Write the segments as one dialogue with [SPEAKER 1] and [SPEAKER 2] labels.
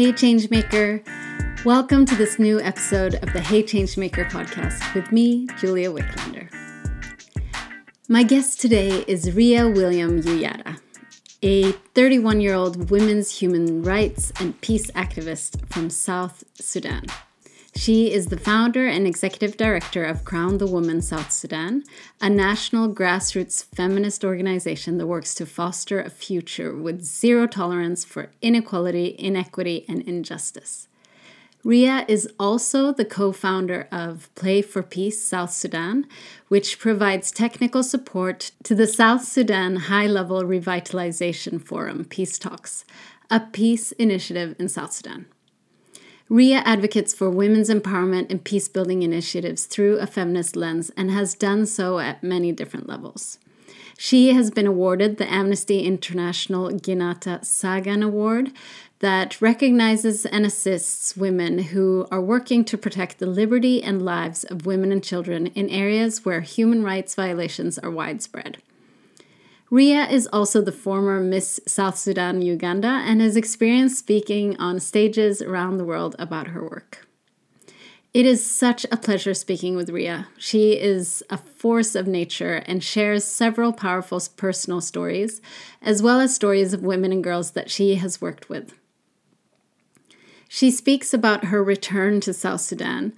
[SPEAKER 1] Hey, Changemaker. Welcome to this new episode of the Hey Changemaker podcast with me, Julia Wiklander. My guest today is Riya William Yuyada, a 31 year old women's human rights and peace activist from South Sudan. She is the founder and executive director of Crown the Woman South Sudan, a national grassroots feminist organization that works to foster a future with zero tolerance for inequality, inequity, and injustice. Riya is also the co founder of Play for Peace South Sudan, which provides technical support to the South Sudan High Level Revitalization Forum Peace Talks, a peace initiative in South Sudan. Riya advocates for women's empowerment and peace building initiatives through a feminist lens and has done so at many different levels. She has been awarded the Amnesty International Ginetta Sagan Award that recognizes and assists women who are working to protect the liberty and lives of women and children in areas where human rights violations are widespread. Riya is also the former Miss South Sudan Uganda and has experience speaking on stages around the world about her work. It is such a pleasure speaking with Riya. She is a force of nature and shares several powerful personal stories, as well as stories of women and girls that she has worked with. She speaks about her return to South Sudan,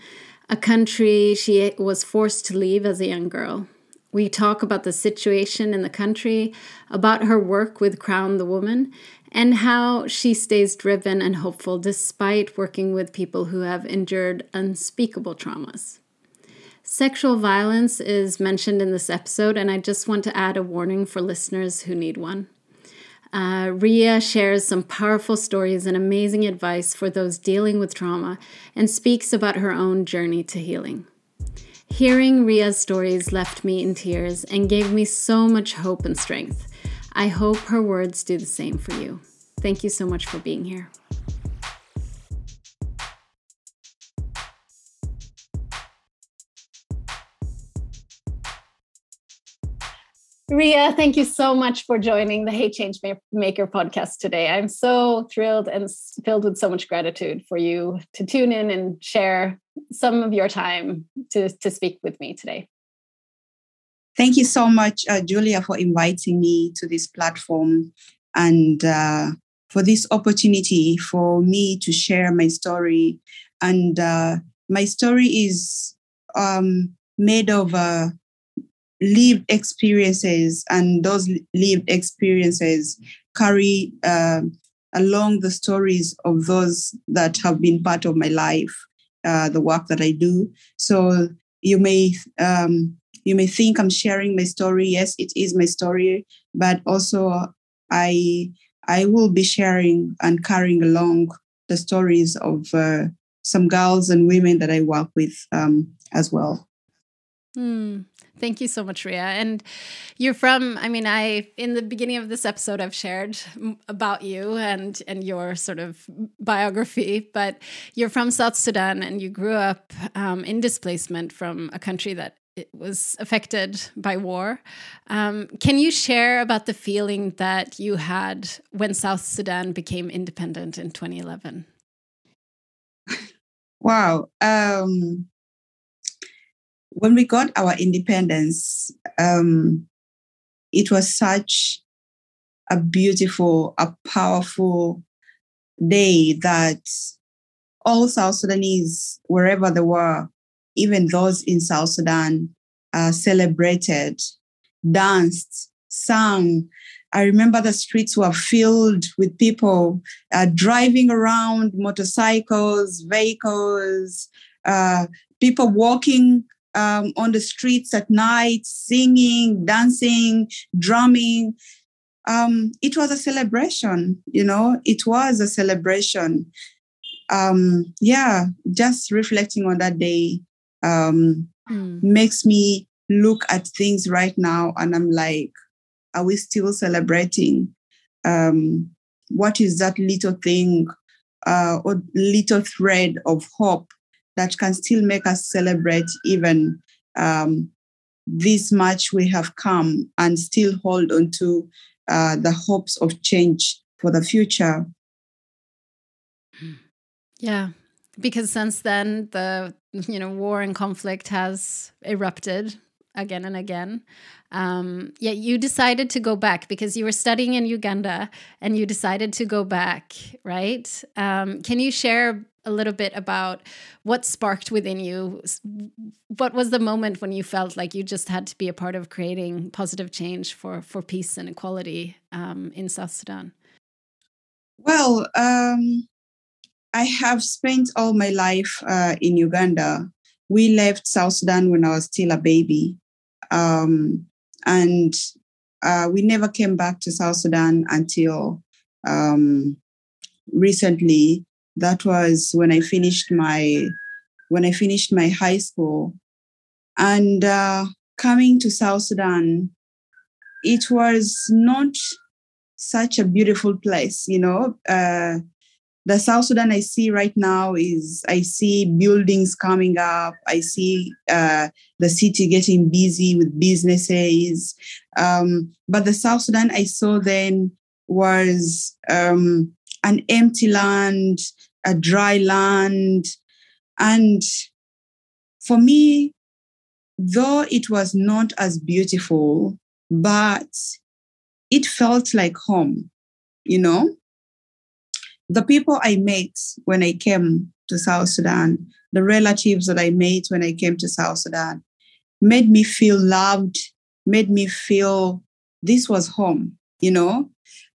[SPEAKER 1] a country she was forced to leave as a young girl. We talk about the situation in the country, about her work with Crown the Woman, and how she stays driven and hopeful despite working with people who have endured unspeakable traumas. Sexual violence is mentioned in this episode, and I just want to add a warning for listeners who need one. Uh, Riya shares some powerful stories and amazing advice for those dealing with trauma and speaks about her own journey to healing. Hearing Riya's stories left me in tears and gave me so much hope and strength. I hope her words do the same for you. Thank you so much for being here. Riya, thank you so much for joining the Hey Change Maker podcast today. I'm so thrilled and filled with so much gratitude for you to tune in and share some of your time to, to speak with me today.
[SPEAKER 2] Thank you so much, uh, Julia, for inviting me to this platform and uh, for this opportunity for me to share my story. And uh, my story is um, made of uh, lived experiences, and those lived experiences carry uh, along the stories of those that have been part of my life, uh, the work that I do. So you may um, you may think I'm sharing my story. Yes, it is my story, but also I I will be sharing and carrying along the stories of uh, some girls and women that I work with um, as well.
[SPEAKER 1] Hmm. Thank you so much, Riya. And you're from, I mean, I, in the beginning of this episode, I've shared about you and, and your sort of biography, but you're from South Sudan and you grew up um, in displacement from a country that it was affected by war. Um, can you share about the feeling that you had when South Sudan became independent in 2011?
[SPEAKER 2] Wow. Um, when we got our independence, um, it was such a beautiful, a powerful day that all South Sudanese, wherever they were, even those in South Sudan, uh, celebrated, danced, sang. I remember the streets were filled with people uh, driving around, motorcycles, vehicles, uh, people walking um, on the streets at night, singing, dancing, drumming. Um, it was a celebration, you know, it was a celebration. Um, yeah, just reflecting on that day um, mm. makes me look at things right now and I'm like, are we still celebrating? Um, what is that little thing uh, or little thread of hope that can still make us celebrate even um, this much we have come and still hold on to uh, the hopes of change for the future.
[SPEAKER 1] Yeah, because since then the you know war and conflict has erupted again and again. Um, yeah, you decided to go back because you were studying in Uganda and you decided to go back, right? Um, can you share a little bit about what sparked within you? What was the moment when you felt like you just had to be a part of creating positive change for for peace and equality um, in South Sudan?
[SPEAKER 2] Well, um, I have spent all my life uh, in Uganda. We left South Sudan when I was still a baby. Um, and uh, we never came back to South Sudan until um, recently. That was when I finished my when I finished my high school, and uh, coming to South Sudan, it was not such a beautiful place. You know, uh, the South Sudan I see right now is I see buildings coming up. I see uh, the city getting busy with businesses. Um, but the South Sudan I saw then was um, an empty land, a dry land. And for me, though it was not as beautiful, but it felt like home, you know? the people I met when I came to South Sudan, the relatives that I met when I came to South Sudan, made me feel loved, made me feel this was home, you know.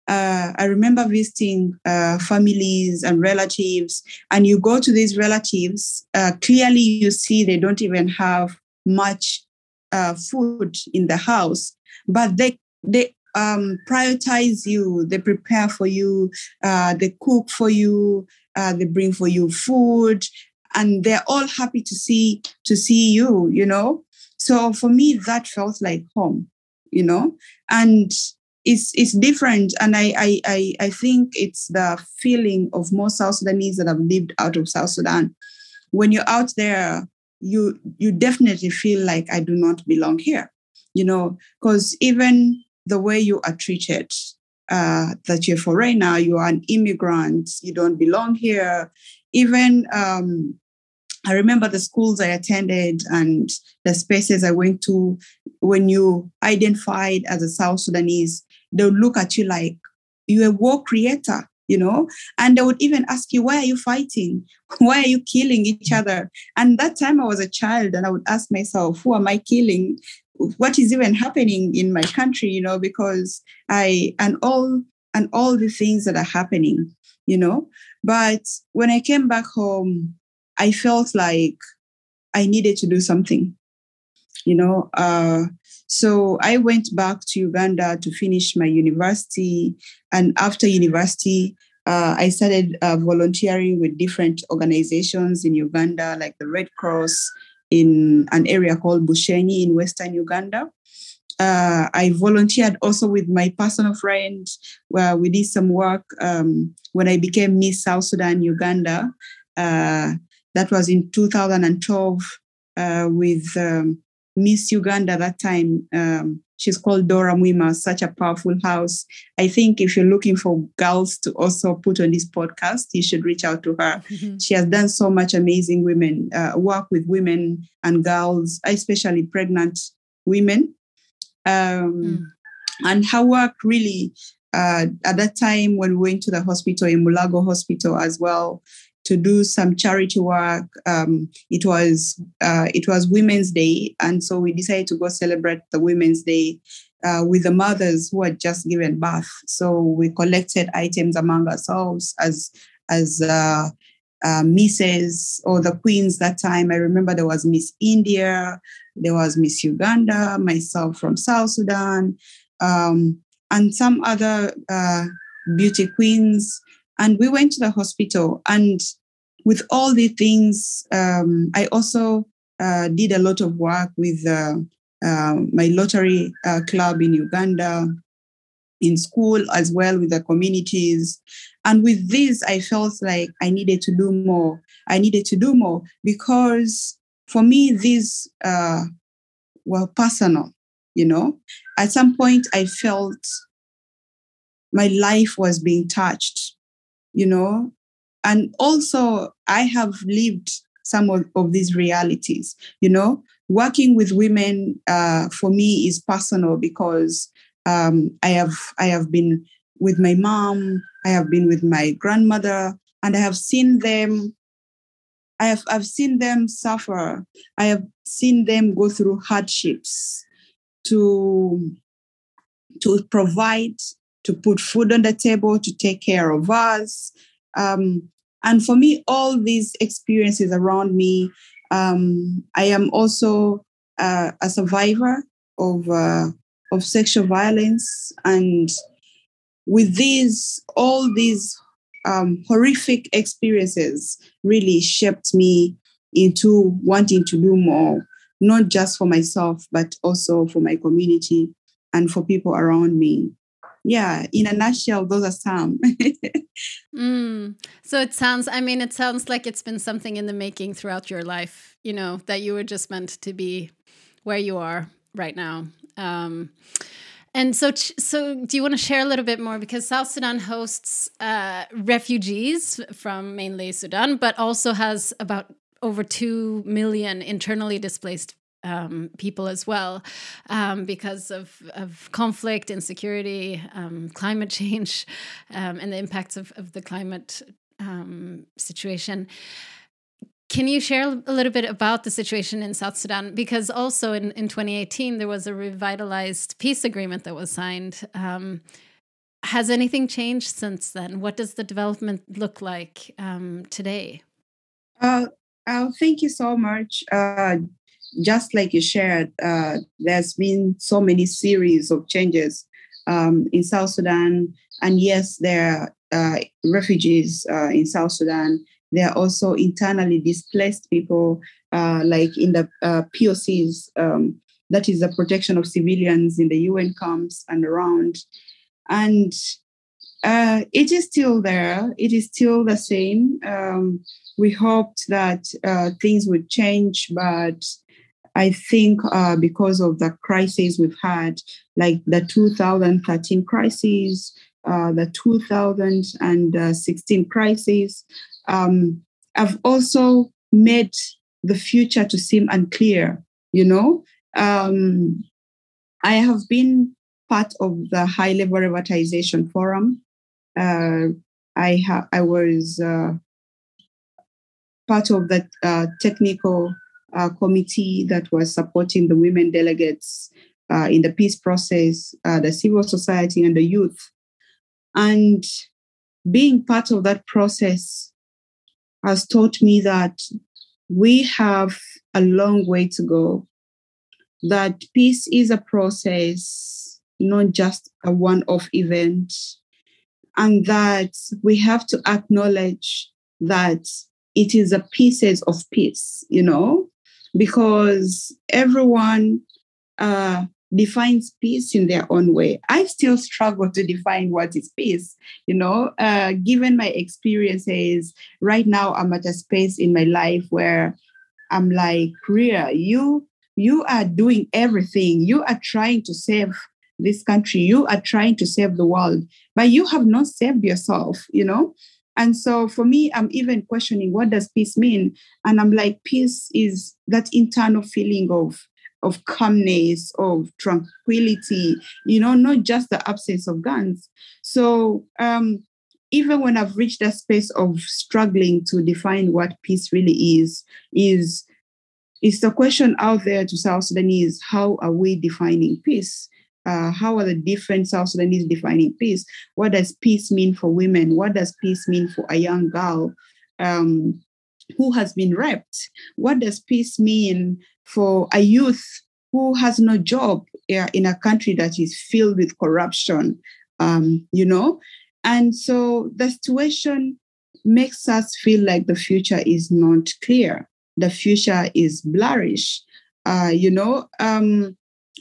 [SPEAKER 2] Uh, I remember visiting uh, families and relatives, and you go to these relatives, uh, clearly you see they don't even have much uh, food in the house, but they they um, prioritize you. They prepare for you. Uh, they cook for you. Uh, they bring for you food, and they're all happy to see to see you. You know. So for me, that felt like home. You know, and it's it's different, and I I I, I think it's the feeling of most South Sudanese that have lived out of South Sudan. When you're out there, you you definitely feel like I do not belong here. You know, because even the way you are treated, uh, that you're foreigner, you are an immigrant, you don't belong here. Even um, I remember the schools I attended and the spaces I went to. When you identified as a South Sudanese, they would look at you like you're a war creator, you know, and they would even ask you, why are you fighting? Why are you killing each other? And that time I was a child and I would ask myself, who am I killing? what is even happening in my country you know because i and all and all the things that are happening you know but when i came back home i felt like i needed to do something you know uh, so i went back to uganda to finish my university and after university uh, I started uh, volunteering with different organizations in Uganda, like the Red Cross, in an area called Bushenyi in Western Uganda. Uh, I volunteered also with my personal friend where we did some work um, when I became Miss South Sudan, Uganda. Uh, that was in 2012 uh, with um, Miss Uganda that time. Um, she's called Dora Mwima, such a powerful house. I think if you're looking for girls to also put on this podcast, you should reach out to her. Mm-hmm. She has done so much amazing women uh, work with women and girls, especially pregnant women. Um, mm. And her work really, uh, at that time when we went to the hospital in Mulago Hospital as well, to do some charity work. Um, it was uh, it was Women's Day, and so we decided to go celebrate the Women's Day uh, with the mothers who had just given birth. So we collected items among ourselves as as uh, uh, misses or the queens that time. I remember there was Miss India, there was Miss Uganda, myself from South Sudan, um, and some other uh, beauty queens and we went to the hospital. And with all the things, um, I also uh, did a lot of work with uh, uh, my Rotary uh, club in Uganda, in school as well with the communities. And with this, I felt like I needed to do more. I needed to do more because for me, these uh, were personal. You know, at some point, I felt my life was being touched you know and also I have lived some of, of these realities. You know, working with women uh, for me is personal because um, I have I have been with my mom, I have been with my grandmother, and I have seen them. I have I've seen them suffer. I have seen them go through hardships to to provide, to put food on the table, to take care of us. Um, and for me, all these experiences around me, um, I am also uh, a survivor of uh, of sexual violence, and with these, all these um, horrific experiences really shaped me into wanting to do more, not just for myself, but also for my community and for people around me. Yeah, in a nutshell, those are some.
[SPEAKER 1] mm. So it sounds, I mean, it sounds like it's been something in the making throughout your life, you know, that you were just meant to be where you are right now. Um, and so, so do you want to share a little bit more because South Sudan hosts uh, refugees from mainly Sudan, but also has about over two million internally displaced um, people as well um, because of, of conflict, insecurity, um, climate change, um, and the impacts of, of the climate um, situation. Can you share a little bit about the situation in South Sudan? Because also in, in 2018, there was a revitalized peace agreement that was signed. Um, has anything changed since then? What does the development look like today?
[SPEAKER 2] Uh, thank you so much. Uh, just like you shared, uh, there's been so many series of changes um, in South Sudan. And yes, there are uh, refugees uh, in South Sudan. There are also internally displaced people, uh, like in the uh, POCs, um, that is the protection of civilians in the UN camps and around. And uh, it is still there, it is still the same. Um, we hoped that things would change, but I think uh, because of the crises we've had, like the 2013 crisis, uh, the 2016 crisis, um, have also made the future to seem unclear. You know, um, I have been part of the High Level Revitalization Forum. Uh, I ha- I was uh, part of the uh, technical uh, committee that was supporting the women delegates uh, in the peace process, uh, the civil society, and the youth. And being part of that process has taught me that we have a long way to go, that peace is a process, not just a one off event, and that we have to acknowledge that it is a pieces of peace, you know, because everyone uh, defines peace in their own way. I still struggle to define what is peace. You know, uh, given my experiences, right now I'm at a space in my life where I'm like, Riya, you you are doing everything. You are trying to save this country. You are trying to save the world, but you have not saved yourself. You know, and so for me, I'm even questioning what does peace mean? And I'm like, peace is that internal feeling of of calmness, of tranquility, you know, not just the absence of guns. So um, even when I've reached that space of struggling to define what peace really is, is is the question out there to South Sudanese, how are we defining peace? Uh, how are the different South Sudanese defining peace? What does peace mean for women? What does peace mean for a young girl um, who has been raped? What does peace mean for a youth who has no job in a country that is filled with corruption? Um, you know, and so the situation makes us feel like the future is not clear. The future is blurrish. Uh, you know, um,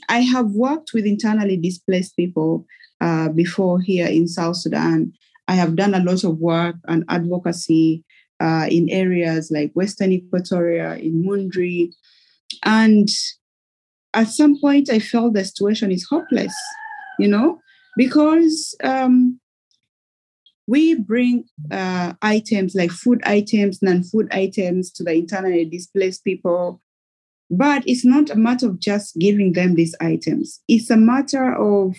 [SPEAKER 2] I have worked with internally displaced people uh, before here in South Sudan. I have done a lot of work and advocacy uh, in areas like Western Equatoria, in Mundri. And at some point, I felt the situation is hopeless, you know, because um, we bring uh, items like food items, non food items to the internally displaced people. But it's not a matter of just giving them these items, it's a matter of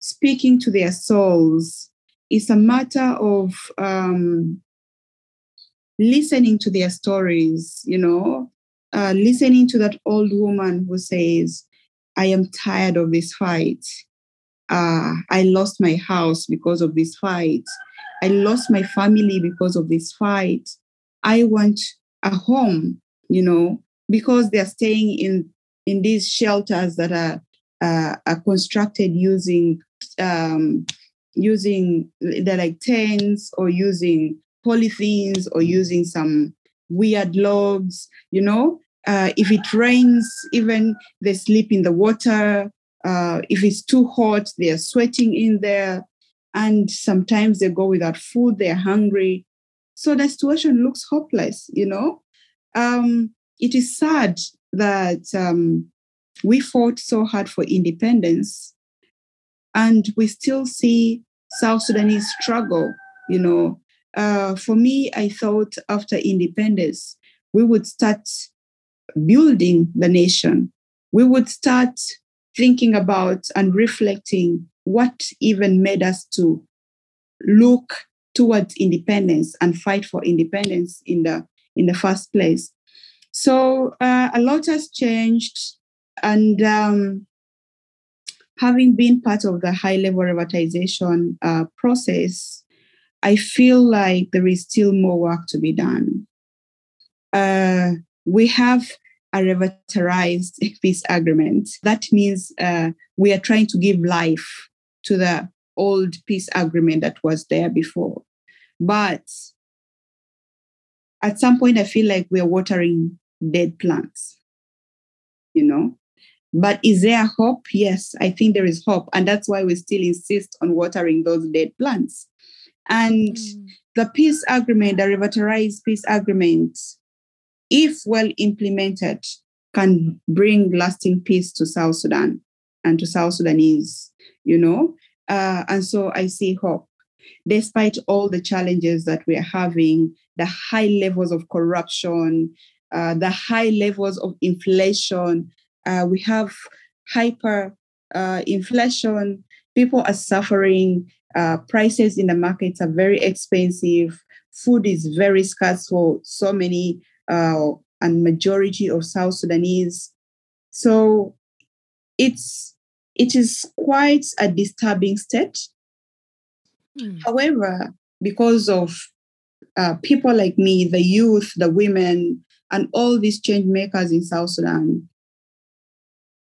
[SPEAKER 2] speaking to their souls, it's a matter of um, listening to their stories, you know, uh, listening to that old woman who says, I am tired of this fight. Uh, I lost my house because of this fight. I lost my family because of this fight. I want a home, you know, because they're staying in in these shelters that are uh, are constructed using um, using they're like tents or using polythenes or using some weird logs, you know. Uh, if it rains, even they sleep in the water. Uh, if it's too hot, they are sweating in there. And sometimes they go without food, they're hungry. So the situation looks hopeless, you know. Um, it is sad that um, we fought so hard for independence and we still see South Sudanese struggle, you know, uh, for me, I thought after independence, we would start building the nation. We would start thinking about and reflecting what even made us to look towards independence and fight for independence in the in the first place. So uh, a lot has changed, and um, having been part of the high level revitalization uh, process, I feel like there is still more work to be done. Uh, we have a revitalized peace agreement. That means uh, we are trying to give life to the old peace agreement that was there before. But at some point, I feel like we are watering dead plants, you know? But is there hope? Yes, I think there is hope. And that's why we still insist on watering those dead plants and mm. the peace agreement, the revitalized peace agreement, if well implemented, can bring lasting peace to South Sudan and to South Sudanese, you know. Uh, and so I see hope. Despite all the challenges that we are having, the high levels of corruption, uh, the high levels of inflation, uh, we have hyper uh, inflation. People are suffering. Uh, prices in the markets are very expensive. Food is very scarce for so many uh, and majority of South Sudanese. So it's it is quite a disturbing state. Mm. However, because of uh, people like me, the youth, the women, and all these change makers in South Sudan,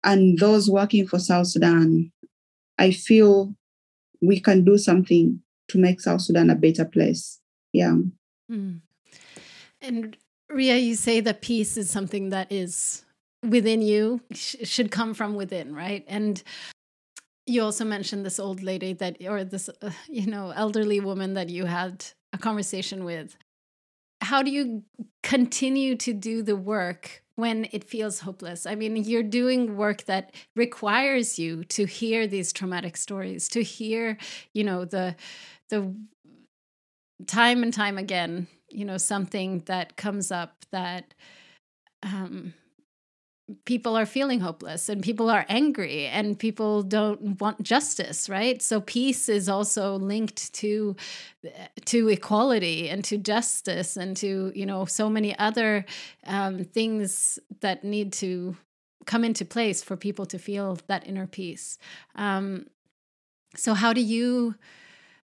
[SPEAKER 2] and those working for South Sudan, I feel we can do something to make South Sudan a better place. Yeah. Mm.
[SPEAKER 1] And Riya, you say that peace is something that is within you, sh- should come from within, right? And you also mentioned this old lady that, or this, uh, you know, elderly woman that you had a conversation with. How do you continue to do the work when it feels hopeless. I mean, you're doing work that requires you to hear these traumatic stories, to hear, you know, the the time and time again, you know, something that comes up that um people are feeling hopeless and people are angry and people don't want justice right? So peace is also linked to to equality and to justice and to you know so many other um, things that need to come into place for people to feel that inner peace. Um, so how do you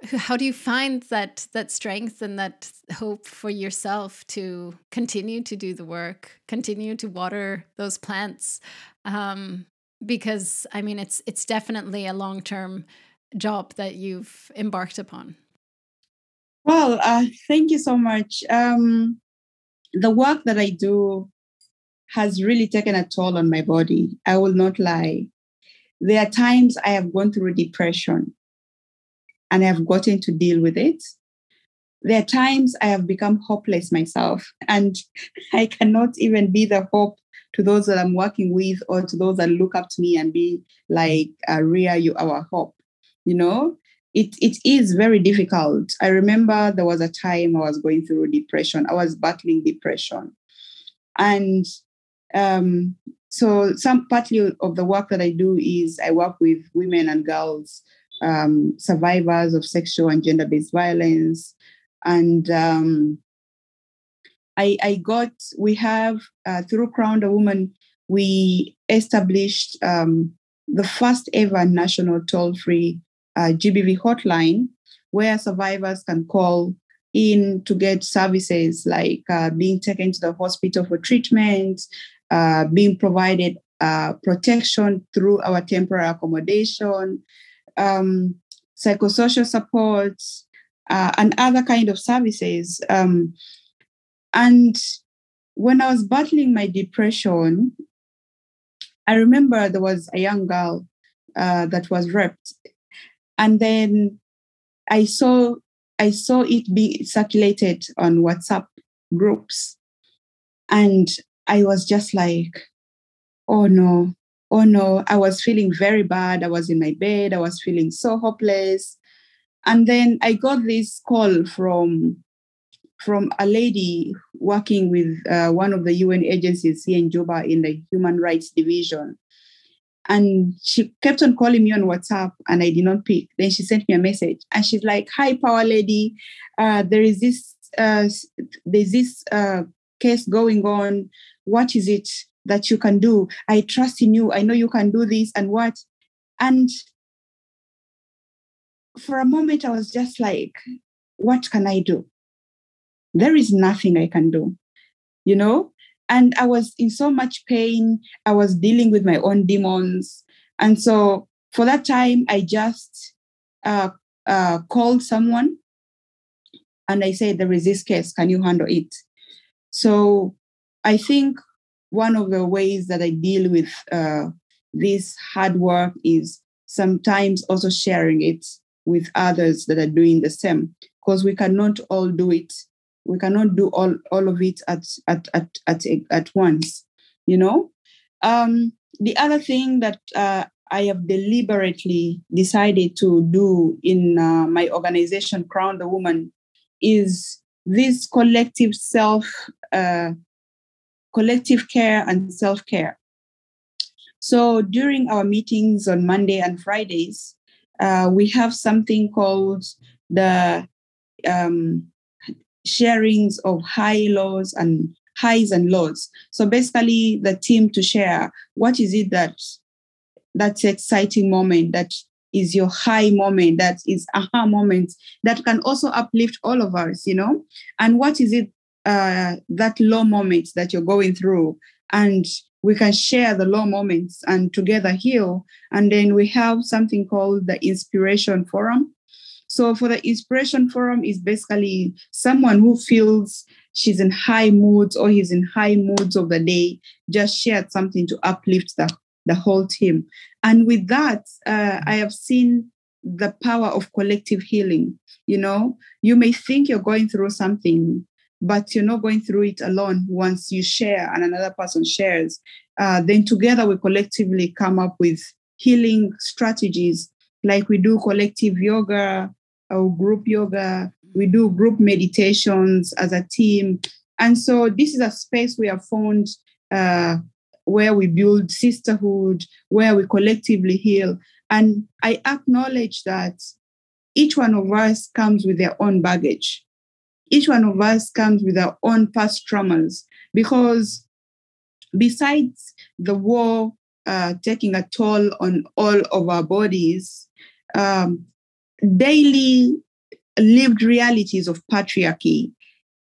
[SPEAKER 1] how do you find that that strength and that hope for yourself to continue to do the work continue to water those plants? Um, because i mean it's it's definitely a long-term job that you've embarked upon.
[SPEAKER 2] Well uh, thank you so much. Um, the work that i do has really taken a toll on my body. I will not lie. There are times i have gone through depression and I've gotten to deal with it. There are times I have become hopeless myself, and I cannot even be the hope to those that I'm working with or to those that look up to me and be like, uh, Riya, you our hope, you know? it, it is very difficult. I remember there was a time I was going through depression. I was battling depression. And um, so some partly of the work that I do is I work with women and girls, um, survivors of sexual and gender-based violence. And um, I, I got, we have, uh, through Crown a Woman, we established um, the first ever national toll-free uh, GBV hotline where survivors can call in to get services like uh, being taken to the hospital for treatment, uh, being provided uh, protection through our temporary accommodation, um, psychosocial support, uh, and other kind of services. Um, and when I was battling my depression, I remember there was a young girl uh, that was raped. And then I saw I saw it be circulated on WhatsApp groups, and I was just like, oh no, oh no. I was feeling very bad. I was in my bed. I was feeling so hopeless. And then I got this call from from a lady working with uh, one of the UN agencies here in Juba in the Human Rights Division. And she kept on calling me on WhatsApp and I did not pick. Then she sent me a message and she's like, Hi, Power Lady. Uh, there is this uh, there's this uh, case going on. What is it that you can do? I trust in you. I know you can do this and what. And for a moment, I was just like, what can I do? There is nothing I can do, you know? And I was in so much pain. I was dealing with my own demons. And so for that time, I just uh, uh, called someone and I said, There is this case. Can you handle it? So I think one of the ways that I deal with uh, this hard work is sometimes also sharing it with others that are doing the same because we cannot all do it we cannot do all, all of it at, at, at, at, at once, you know? Um, the other thing that uh, I have deliberately decided to do in uh, my organization, Crown the Woman, is this collective self, uh, collective care and self care. So during our meetings on Monday and Fridays, uh, we have something called the um, sharings of high lows and highs and lows. So basically, the team to share what is it that that's exciting moment that is your high moment that is aha moment that can also uplift all of us you know and what is it uh, that low moment that you're going through and we can share the low moments and together heal and then we have something called the inspiration forum so for the inspiration forum is basically someone who feels she's in high moods or he's in high moods of the day, just shared something to uplift the, the whole team. And with that, uh, I have seen the power of collective healing. You know, you may think you're going through something, but you're not going through it alone. Once you share and another person shares, uh, then together we collectively come up with healing strategies like we do collective yoga, or group yoga, we do group meditations as a team. And so this is a space we have found uh, where we build sisterhood, where we collectively heal. And I acknowledge that each one of us comes with their own baggage. Each one of us comes with our own past traumas. Because besides the war uh, taking a toll on all of our bodies, um, daily lived realities of patriarchy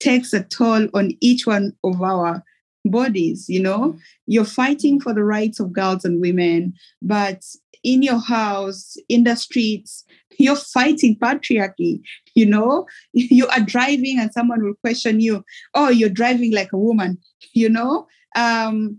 [SPEAKER 2] takes a toll on each one of our bodies you know? You're fighting for the rights of girls and women but in your house in the streets you're fighting patriarchy you know? You are driving and someone will question you. Oh you're driving like a woman you know? Um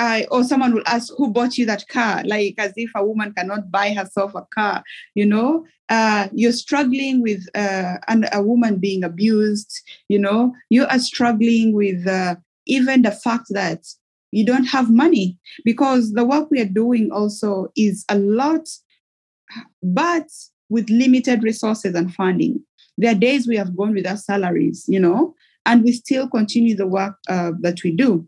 [SPEAKER 2] I, or someone will ask who bought you that car? Like as if a woman cannot buy herself a car you know? Uh, you're struggling with uh, a woman being abused you know? You are struggling with uh, even the fact that you don't have money because the work we are doing also is a lot but with limited resources and funding. There are days we have gone without salaries, you know, and we still continue the work uh, that we do.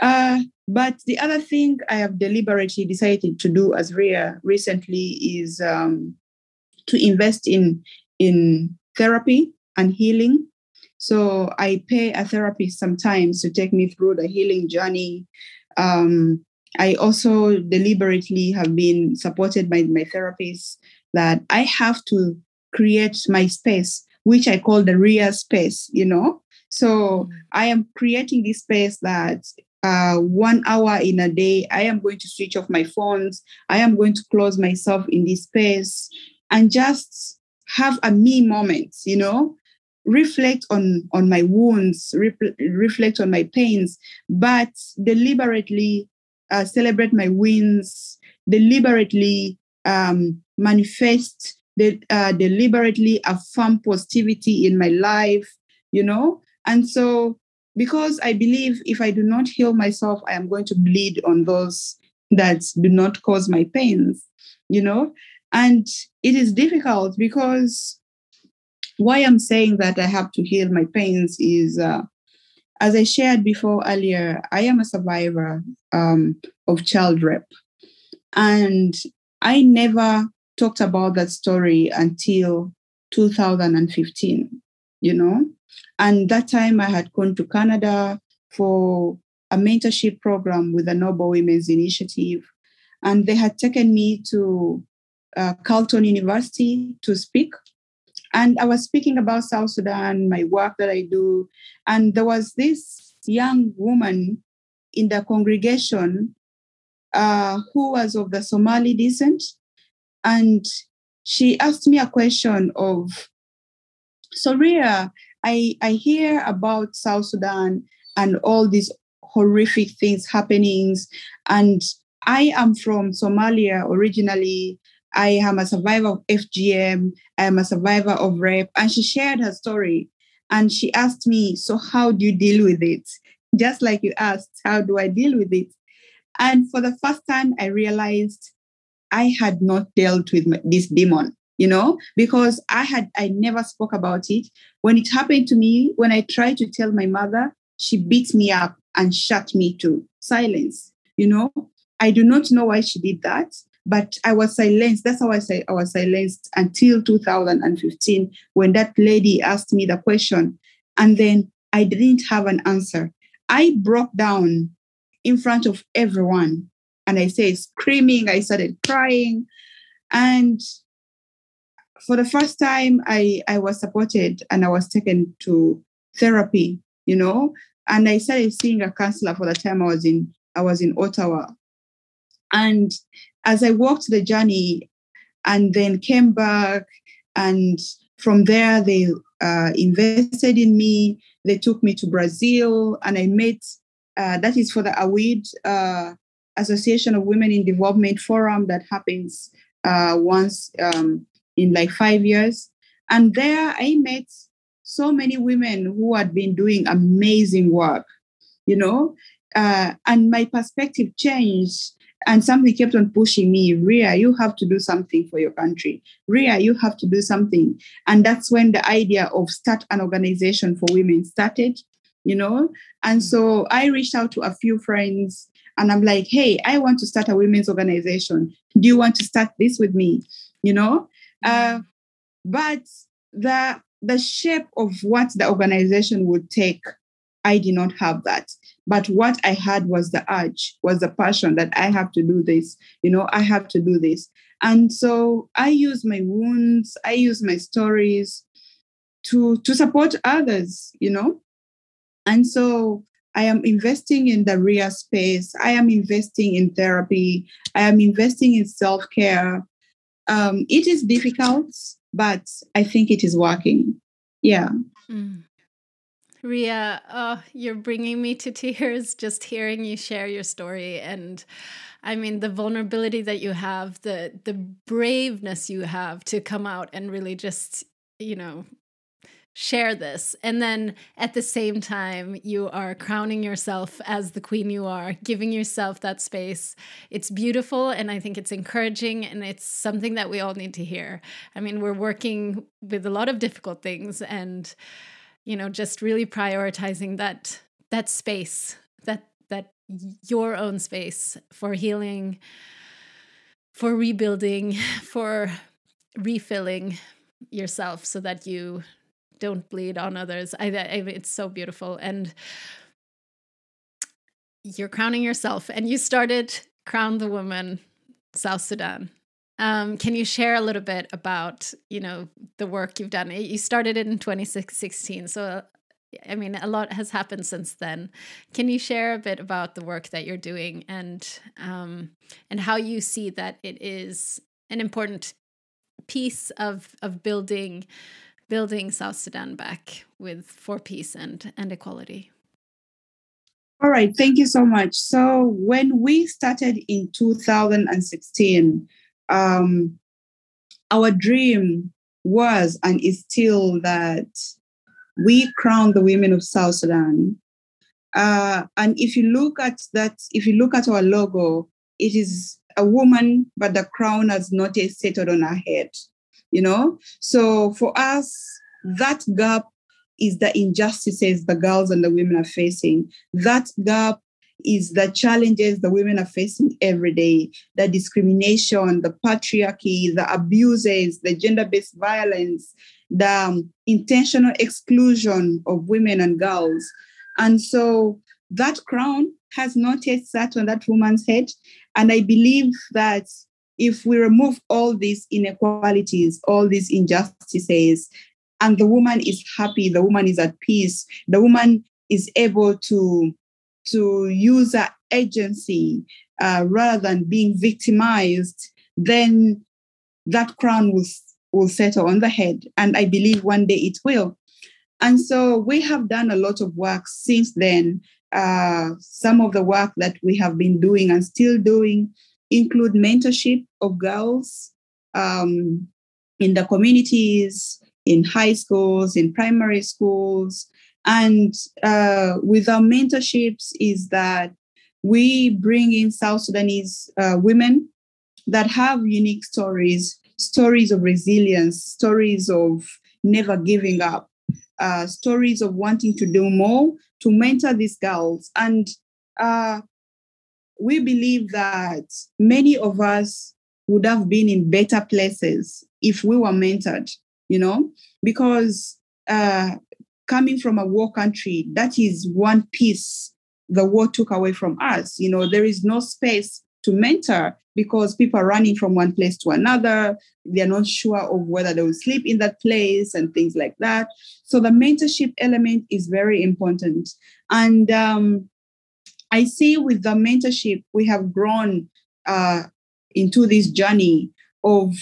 [SPEAKER 2] Uh, but the other thing I have deliberately decided to do as RIA recently is um, to invest in in therapy and healing. So I pay a therapist sometimes to take me through the healing journey. Um, I also deliberately have been supported by my therapist that I have to create my space, which I call the RIA space, you know. So mm. I am creating this space that uh, one hour in a day, I am going to switch off my phones. I am going to close myself in this space and just have a me moment, you know, reflect on on my wounds, re- reflect on my pains, but deliberately uh, celebrate my wins, deliberately um, manifest, de- uh, deliberately affirm positivity in my life, you know. And so because I believe if I do not heal myself, I am going to bleed on those that do not cause my pains, you know? And it is difficult because why I'm saying that I have to heal my pains is, uh, as I shared before earlier, I am a survivor um, of child rape. And I never talked about that story until 2015, you know? And that time I had gone to Canada for a mentorship program with the Nobel Women's Initiative. And they had taken me to uh, University to speak. And I was speaking about South Sudan, my work that I do. And there was this young woman in the congregation uh, who was of the Somali descent. And she asked me a question of, Soria, I, I hear about South Sudan and all these horrific things happenings And I am from Somalia originally. I am a survivor of FGM. I am a survivor of rape. And she shared her story. And she asked me, So, how do you deal with it? Just like you asked, How do I deal with it? And for the first time, I realized I had not dealt with this demon you know because i had i never spoke about it. When it happened to me when i tried to tell my mother she beat me up and shut me to silence you know. I do not know why she did that but i was silenced. That's how i say i was silenced until 2015 when that lady asked me the question and then i didn't have an answer. I broke down in front of everyone and i say screaming i started crying and for the first time I, I was supported and I was taken to therapy, you know, and I started seeing a counselor for the time I was in I was in Ottawa. And as I walked the journey and then came back and from there they uh, invested in me. They took me to Brazil and I met uh, that is for the AWID uh, Association of Women in Development Forum that happens uh, once um, in like five years. And there I met so many women who had been doing amazing work, you know, uh, and my perspective changed. And something kept on pushing me, Riya, you have to do something for your country. Riya, you have to do something. And that's when the idea of start an organization for women started, you know. And mm. so I reached out to a few friends and I'm like, hey, I want to start a women's organization. Do you want to start this with me? You know? Uh, but the the shape of what the organization would take, I did not have that. But what I had was the urge, was the passion that I have to do this. You know, I have to do this. And so I use my wounds, I use my stories to to support others, you know. And so I am investing in the RIA space. I am investing in therapy. I am investing in self care. Um, it is difficult, but I think it is working. Yeah. Mm.
[SPEAKER 1] Riya, oh, you're bringing me to tears just hearing you share your story. And I mean, the vulnerability that you have, the the braveness you have to come out and really just, you know, share this. And then at the same time, you are crowning yourself as the queen you are, giving yourself that space. It's beautiful and I think it's encouraging and it's something that we all need to hear. I mean, we're working with a lot of difficult things and you know, just really prioritizing that that space, that that your own space for healing, for rebuilding, for refilling yourself so that you don't bleed on others. I, I it's so beautiful and you're crowning yourself and you started crown the woman South Sudan. Um, can you share a little bit about you know the work you've done? You started it in 2016, so I mean a lot has happened since then. Can you share a bit about the work that you're doing and um, and how you see that it is an important piece of of building building South Sudan back with for peace and, and equality.
[SPEAKER 2] All right, thank you so much. So when we started in 2016, um, our dream was and is still that we crown the women of South Sudan. Uh, and if you look at that, if you look at our logo, it is a woman, but the crown has not yet settled on her head you know? So for us, that gap is the injustices the girls and the women are facing. That gap is the challenges the women are facing every day the discrimination, the patriarchy, the abuses, the gender based violence, the um, intentional exclusion of women and girls. And so that crown has not yet sat on that woman's head. And I believe that if we remove all these inequalities, all these injustices, and the woman is happy, the woman is at peace, the woman is able to, to use her agency uh, rather than being victimized, then that crown will, will settle on the head. And I believe one day it will. And so we have done a lot of work since then. Uh, some of the work that we have been doing and still doing include mentorship of girls um, in the communities, in high schools, in primary schools. And uh, with our mentorships is that we bring in South Sudanese uh, women that have unique stories, stories of resilience, stories of never giving up, uh, stories of wanting to do more to mentor these girls. And uh, we believe that many of us would have been in better places if we were mentored, you know, because uh, coming from a war country, that is one piece the war took away from us. You know, there is no space to mentor because people are running from one place to another. They're not sure of whether they will sleep in that place and things like that. So the mentorship element is very important. And um, I see with the mentorship, we have grown uh, into this journey of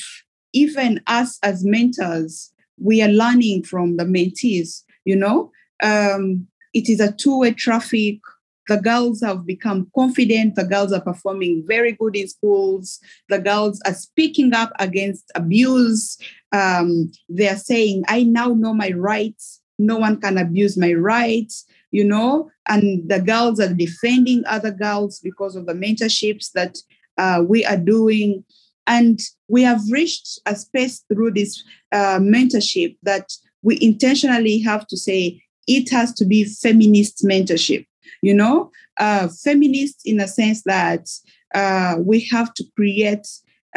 [SPEAKER 2] even us as mentors, we are learning from the mentees, you know. Um, it is a two-way traffic. The girls have become confident. The girls are performing very good in schools. The girls are speaking up against abuse. Um, they are saying, I now know my rights. No one can abuse my rights you know, and the girls are defending other girls because of the mentorships that uh, we are doing. And we have reached a space through this uh, mentorship that we intentionally have to say it has to be feminist mentorship, you know, uh, feminist in a sense that uh, we have to create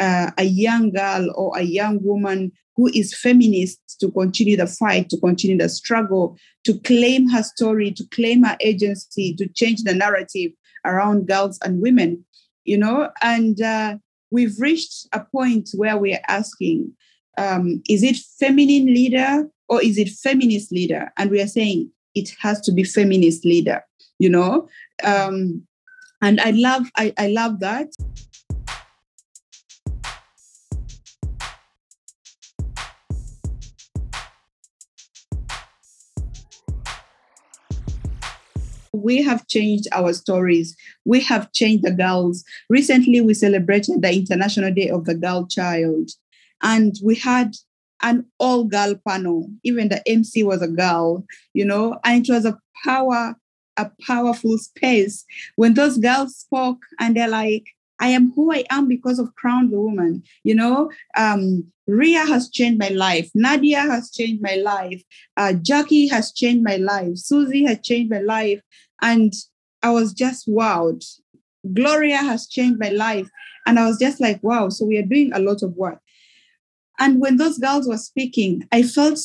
[SPEAKER 2] uh, a young girl or a young woman who is feminist to continue the fight, to continue the struggle, to claim her story, to claim her agency, to change the narrative around girls and women, you know. And uh, we've reached a point where we're asking, um, is it feminine leader or is it feminist leader? And we are saying it has to be feminist leader, you know. Um, and I love, I, I love that. We have changed our stories. We have changed the girls. Recently, we celebrated the International Day of the Girl Child. And we had an all girl panel. Even the MC was a girl, you know, and it was a power, a powerful space when those girls spoke and they're like, I am who I am because of Crown the Woman. You know, um, Riya has changed my life. Nadia has changed my life. Uh, Jackie has changed my life. Susie has changed my life. And I was just wowed. Gloria has changed my life. And I was just like, wow, so we are doing a lot of work. And when those girls were speaking, I felt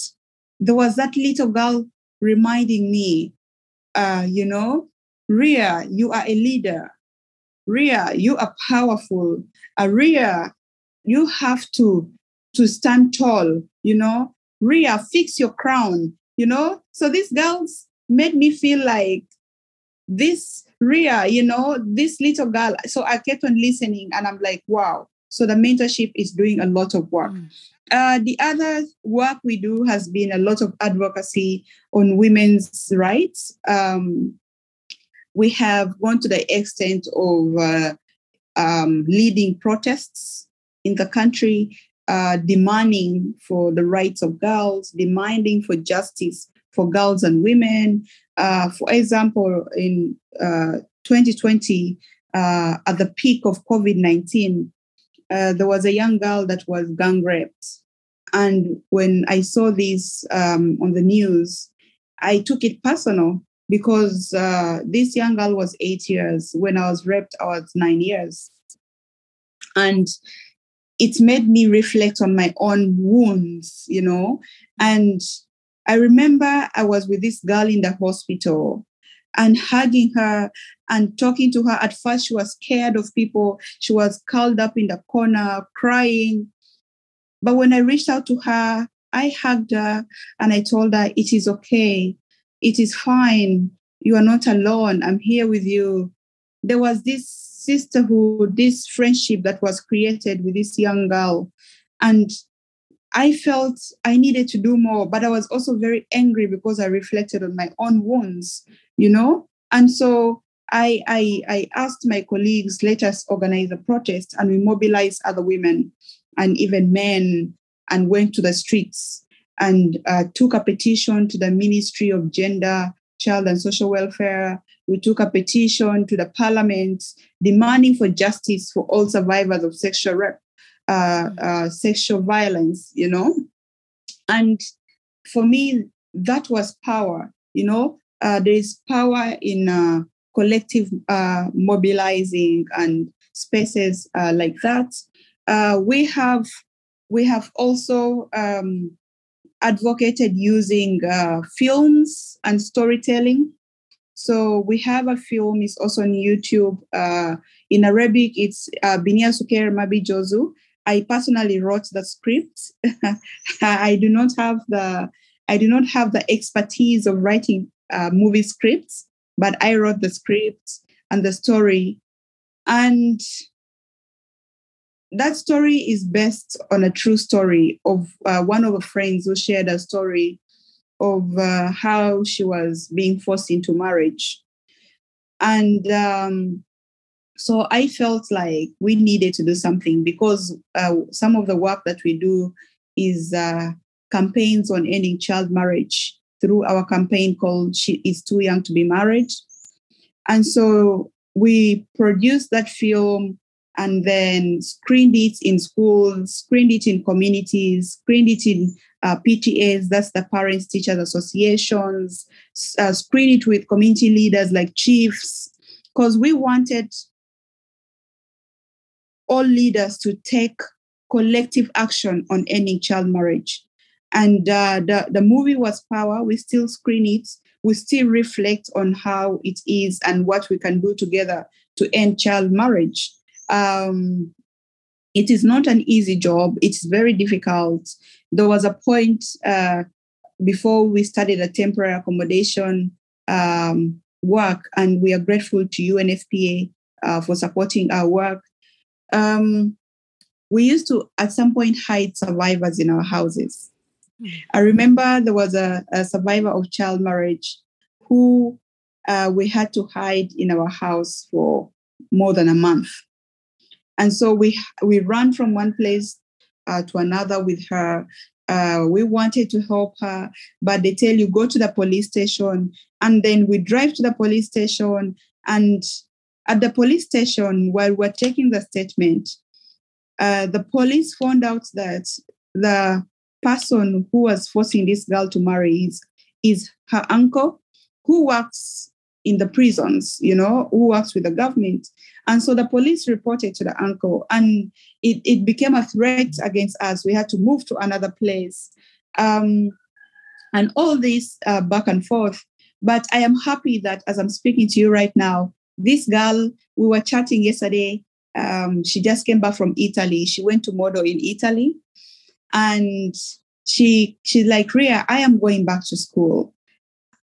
[SPEAKER 2] there was that little girl reminding me, uh, you know, Riya, you are a leader. Riya, you are powerful. Uh, Riya, you have to to stand tall. You know, Riya, fix your crown. You know, so these girls made me feel like this Riya, you know, this little girl. So I kept on listening, and I'm like, wow. So the mentorship is doing a lot of work. Mm. Uh, the other work we do has been a lot of advocacy on women's rights. Um, we have gone to the extent of uh, um, leading protests in the country, uh, demanding for the rights of girls, demanding for justice for girls and women. Uh, for example, in 2020, uh, uh, at the peak of COVID 19, uh, there was a young girl that was gang raped. And when I saw this um, on the news, I took it personal because uh, this young girl was eight years. When I was raped, I was nine years. And it made me reflect on my own wounds, you know. And I remember I was with this girl in the hospital and hugging her and talking to her. At first, she was scared of people. She was curled up in the corner, crying. But when I reached out to her, I hugged her and I told her, It is okay. It is fine. You are not alone. I'm here with you. There was this sisterhood, this friendship that was created with this young girl. And I felt I needed to do more, but I was also very angry because I reflected on my own wounds, you know? And so I, I, I asked my colleagues, let us organize a protest, and we mobilized other women and even men and went to the streets and uh, took a petition to the Ministry of Gender, Child and Social Welfare. We took a petition to the Parliament demanding for justice for all survivors of sexual rape, uh, uh, sexual violence. You know, and for me, that was power. You know, uh, there is power in uh, collective uh, mobilizing and spaces like that. we have we have also um, advocated using uh, films and storytelling. So we have a film, it's also on YouTube. Uh, in Arabic, it's uh, Binia Suker Mabi Jozu. I personally wrote the script. I do not have the I do not have the expertise of writing uh, movie scripts, but I wrote the script and the story. And that story is based on a true story of uh, one of her friends who shared a story of uh, how she was being forced into marriage. And um, so I felt like we needed to do something because uh, some of the work that we do is uh, campaigns on ending child marriage through our campaign called She is Too Young to Be Married. And so we produced that film and then screened it in schools, screened it in communities, screened it in uh, PTAs, that's the Parents Teachers Associations, uh, screen it with community leaders like chiefs, because we wanted all leaders to take collective action on ending child marriage. And uh, the, the movie was Power. We still screen it. We still reflect on how it is and what we can do together to end child marriage um, it is not an easy job. It's very difficult. There was a point uh, before we started a temporary accommodation um, work, and we are grateful to UNFPA uh, for supporting our work. Um, we used to, at some point, hide survivors in our houses. Mm. I remember there was a, a survivor of child marriage who uh, we had to hide in our house for more than a month and so we we ran from one place uh, to another with her. Uh, we wanted to help her, but they tell you go to the police station. And then we drive to the police station. And at the police station, while we're taking the statement, uh, the police found out that the person who was forcing this girl to marry is, is her uncle, who works in the prisons, you know, who works with the government. And so the police reported to the uncle, and it, it became a threat against us. We had to move to another place. Um, and all this uh, back and forth. But I am happy that as I'm speaking to you right now, this girl, we were chatting yesterday. Um, she just came back from Italy. She went to model in Italy. And she she's like, Riya, I am going back to school.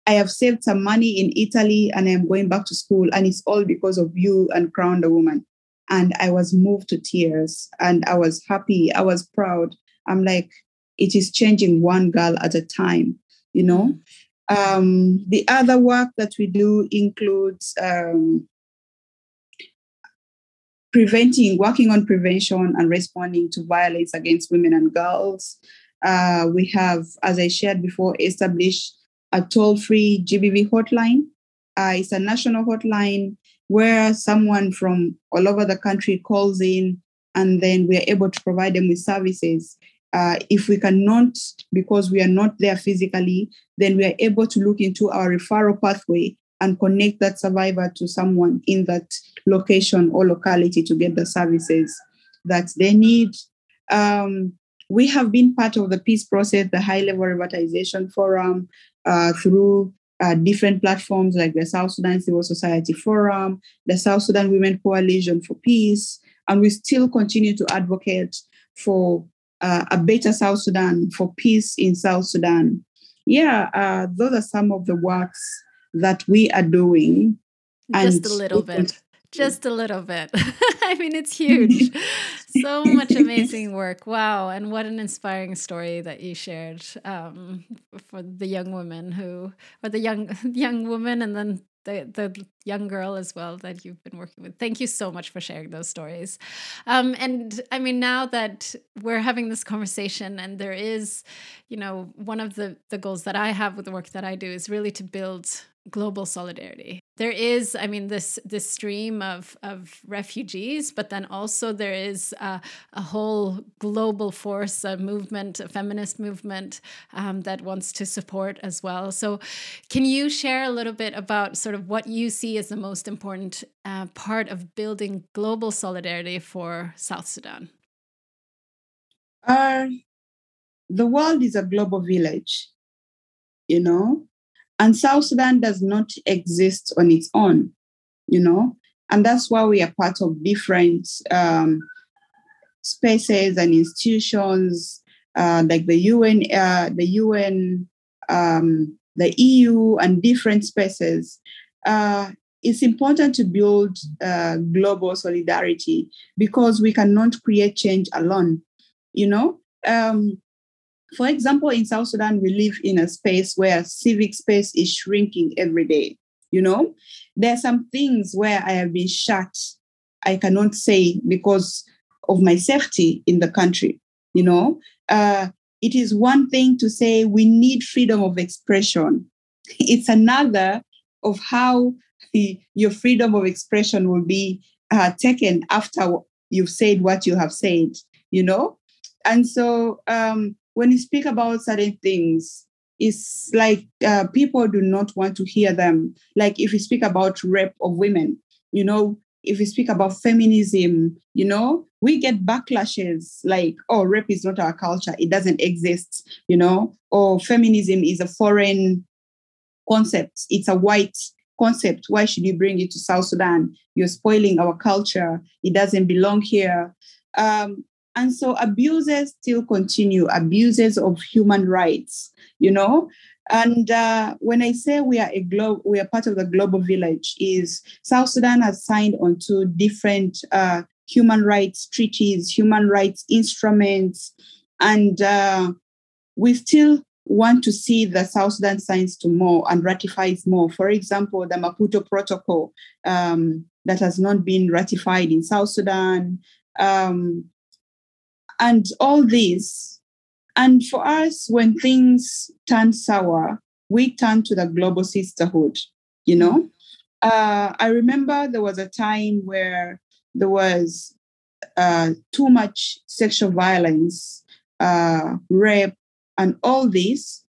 [SPEAKER 2] I have saved some money in Italy and I am going back to school. And it's all because of you and Crown the Woman. And I was moved to tears and I was happy. I was proud. I'm like, it is changing one girl at a time, you know? Um, the other work that we do includes um, preventing, working on prevention and responding to violence against women and girls. Uh, we have, as I shared before, established a toll free GBV hotline. Uh, it's a national hotline where someone from all over the country calls in and then we are able to provide them with services. Uh, if we cannot, because we are not there physically, then we are able to look into our referral pathway and connect that survivor to someone in that location or locality to get the services that they need. Um, we have been part of the peace process, the high level revitalization forum, uh, through uh, different platforms like the South Sudan Civil Society Forum, the South Sudan Women Coalition for Peace, and we still continue to advocate for uh, a better South Sudan, for peace in South Sudan. Yeah, uh, those are some of the works that we are doing.
[SPEAKER 1] Just a little bit just a little bit. I mean, it's huge. so much amazing work. Wow. And what an inspiring story that you shared um, for the young woman who, or the young, young woman, and then the, the young girl as well that you've been working with. Thank you so much for sharing those stories. Um, and I mean, now that we're having this conversation, and there is, you know, one of the, the goals that I have with the work that I do is really to build global solidarity. There is i mean this this stream of of refugees but then also there is a, a whole global force a movement a feminist movement um, that wants to support as well. So can you share a little bit about sort of what you see as the most important uh, part of building global solidarity for south sudan?
[SPEAKER 2] Uh, the world is a global village you know and South Sudan does not exist on its own, you know, and that's why we are part of different um, spaces and institutions uh, like the UN, uh, the UN, um, the EU, and different spaces. Uh, it's important to build uh, global solidarity because we cannot create change alone. You know, um, for example, in South Sudan, we live in a space where civic space is shrinking every day. You know, there are some things where I have been shut, I cannot say because of my safety in the country. You know, uh, it is one thing to say we need freedom of expression, it's another of how the, your freedom of expression will be uh, taken after you've said what you have said, you know? And so um, when you speak about certain things, it's like uh, people do not want to hear them. Like if you speak about rape of women, you know, if you speak about feminism, you know, we get backlashes like, oh, rape is not our culture, it doesn't exist, you know, or feminism is a foreign concept, it's a white concept. Why should you bring it to South Sudan? You're spoiling our culture, it doesn't belong here. Um, and so abuses still continue, abuses of human rights, you know. And uh, when I say we are a globe, we are part of the global village, is South Sudan has signed onto different uh, human rights treaties, human rights instruments, and uh, we still want to see the South Sudan signs to more and ratifies more. For example, the Maputo Protocol um, that has not been ratified in South Sudan. Um, and all this And for us, when things turn sour, we turn to the global sisterhood, you know? Uh, I remember there was a time where there was uh, too much sexual violence, uh, rape, and all this.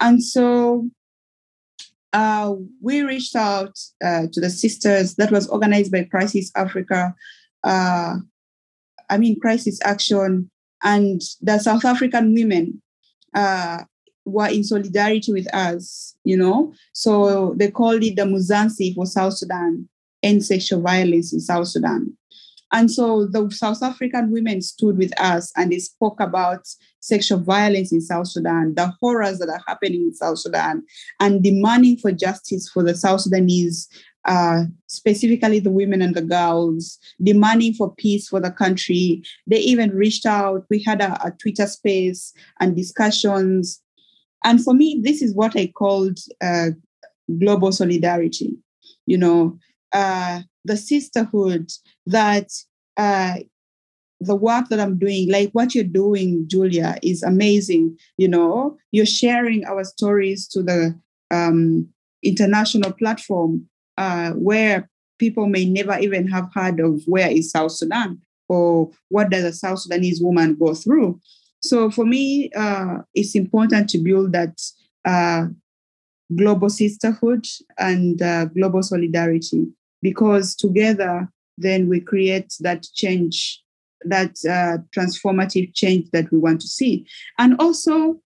[SPEAKER 2] And so uh, we reached out uh, to the sisters that was organized by Crisis Africa, uh, I mean, Crisis Action, and the South African women uh, were in solidarity with us, you know. So they called it the Mzansi for South Sudan, end sexual violence in South Sudan. And so the South African women stood with us and they spoke about sexual violence in South Sudan, the horrors that are happening in South Sudan, and demanding for justice for the South Sudanese, uh, specifically the women and the girls, demanding for peace for the country. They even reached out. We had a, a Twitter space and discussions. And for me, this is what I called uh, global solidarity. You know, uh, the sisterhood that uh, the work that I'm doing, like what you're doing, Julia, is amazing. You know, you're sharing our stories to the um, international platform uh, where people may never even have heard of where is South Sudan or what does a South Sudanese woman go through. So for me, uh, it's important to build that uh, global sisterhood and uh, global solidarity because together then we create that change that uh, transformative change that we want to see and also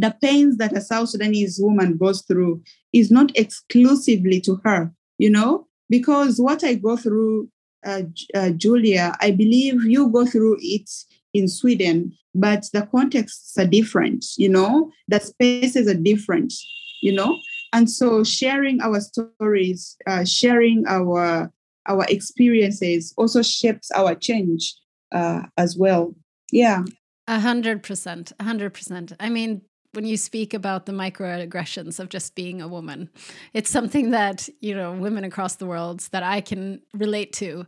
[SPEAKER 2] the pains that a south sudanese woman goes through is not exclusively to her you know? Because what i go through uh, uh, julia i believe you go through it in sweden but the contexts are different you know? The spaces are different you know? And so sharing our stories uh, sharing our our experiences also shapes our change uh, as well. Yeah.
[SPEAKER 1] A hundred percent a hundred percent. I mean when you speak about the microaggressions of just being a woman it's something that you know women across the world that i can relate to.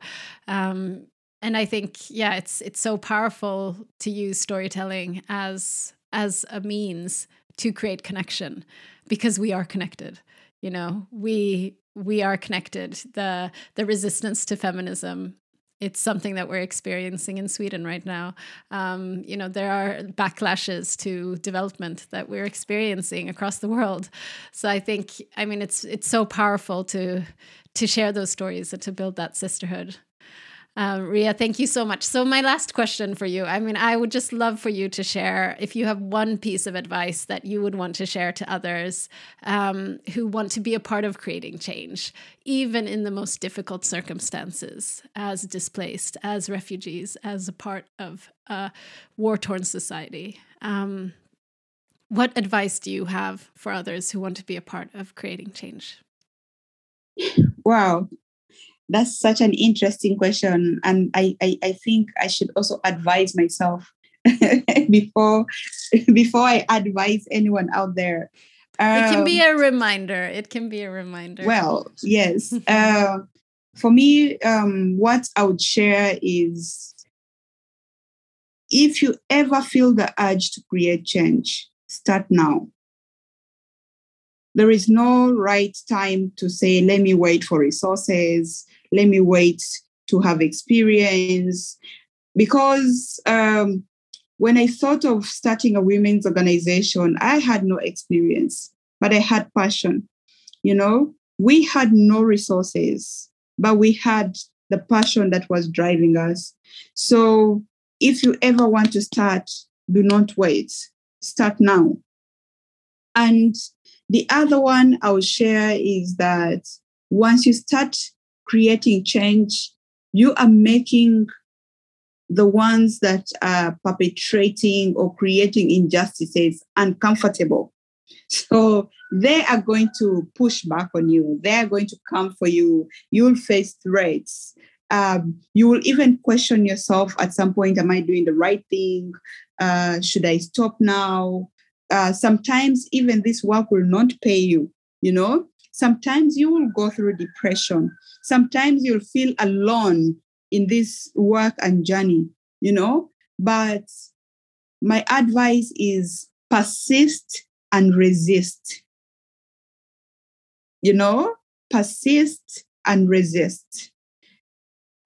[SPEAKER 1] Um, and i think yeah it's it's so powerful to use storytelling as as a means to create connection because we are connected you know? We we are connected. The the resistance to feminism it's something that we're experiencing in Sweden right now. Um, you know, there are backlashes to development that we're experiencing across the world. So I think, I mean, it's it's so powerful to to share those stories and to build that sisterhood. Um, Riya, thank you so much. So, my last question for you I mean, I would just love for you to share if you have one piece of advice that you would want to share to others um, who want to be a part of creating change, even in the most difficult circumstances, as displaced, as refugees, as a part of a war torn society. Um, what advice do you have for others who want to be a part of creating change?
[SPEAKER 2] Wow, that's such an interesting question and I, I, I think i should also advise myself before before i advise anyone out there.
[SPEAKER 1] Um, it can be um, a reminder. It can be a reminder.
[SPEAKER 2] well yes. Uh, for me um, what i would share is if you ever feel the urge to create change start now. There is no right time to say let me wait for resources let me wait to have experience. Because um, when I thought of starting a women's organization, I had no experience, but I had passion. You know, we had no resources, but we had the passion that was driving us. So if you ever want to start, do not wait, start now. And the other one I'll share is that once you start creating change, you are making the ones that are perpetrating or creating injustices uncomfortable. So they are going to push back on you. They are going to come for you. You'll face threats. Um, you will even question yourself at some point Am I doing the right thing? Uh, should I stop now? Uh, sometimes even this work will not pay you, you know? Sometimes you will go through depression sometimes you'll feel alone in this work and journey, you know, but my advice is persist and resist. You know, persist and resist.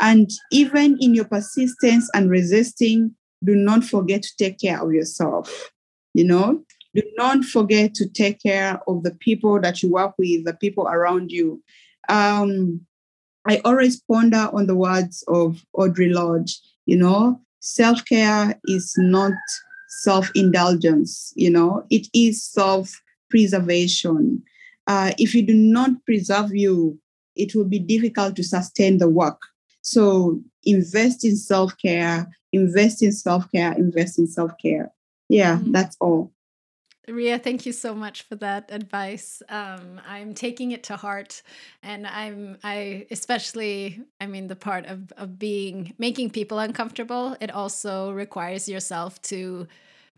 [SPEAKER 2] And even in your persistence and resisting, do not forget to take care of yourself. You know, do not forget to take care of the people that you work with, the people around you. Um, I always ponder on the words of Audre Lorde. You know, self care is not self indulgence, you know, it is self preservation. Uh, if you do not preserve you, it will be difficult to sustain the work. So invest in self care, invest in self care, invest in self care. Yeah, mm-hmm. that's all.
[SPEAKER 1] Riya, thank you so much for that advice. Um, I'm taking it to heart, and I'm I especially I mean the part of of being making people uncomfortable. It also requires yourself to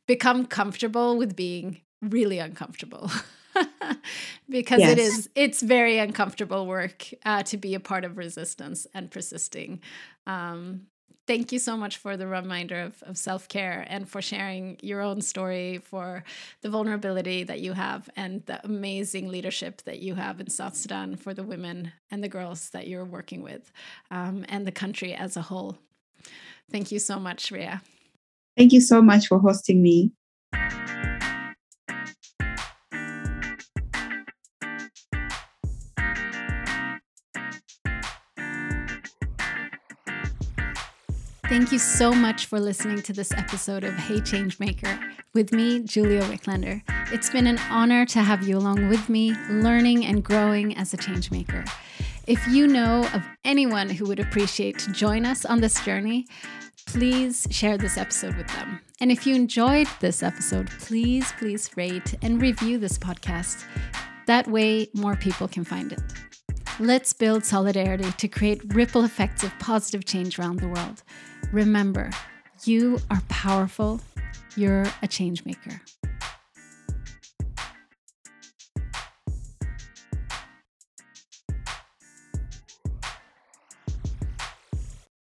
[SPEAKER 1] become comfortable with being really uncomfortable. because yes. it is it's very uncomfortable work uh, to be a part of resistance and persisting um, thank you so much for the reminder of, of self-care and for sharing your own story for the vulnerability that you have and the amazing leadership that you have in south sudan for the women and the girls that you're working with um, and the country as a whole. Thank you so much riya.
[SPEAKER 2] Thank you so much for hosting me
[SPEAKER 1] Thank you so much for listening to this episode of Hey Changemaker with me, Julia Wiklander. It's been an honor to have you along with me, learning and growing as a changemaker. If you know of anyone who would appreciate to join us on this journey, please share this episode with them. And if you enjoyed this episode, please, please rate and review this podcast. That way, more people can find it. Let's build solidarity to create ripple effects of positive change around the world. Remember, you are powerful. You're a change maker.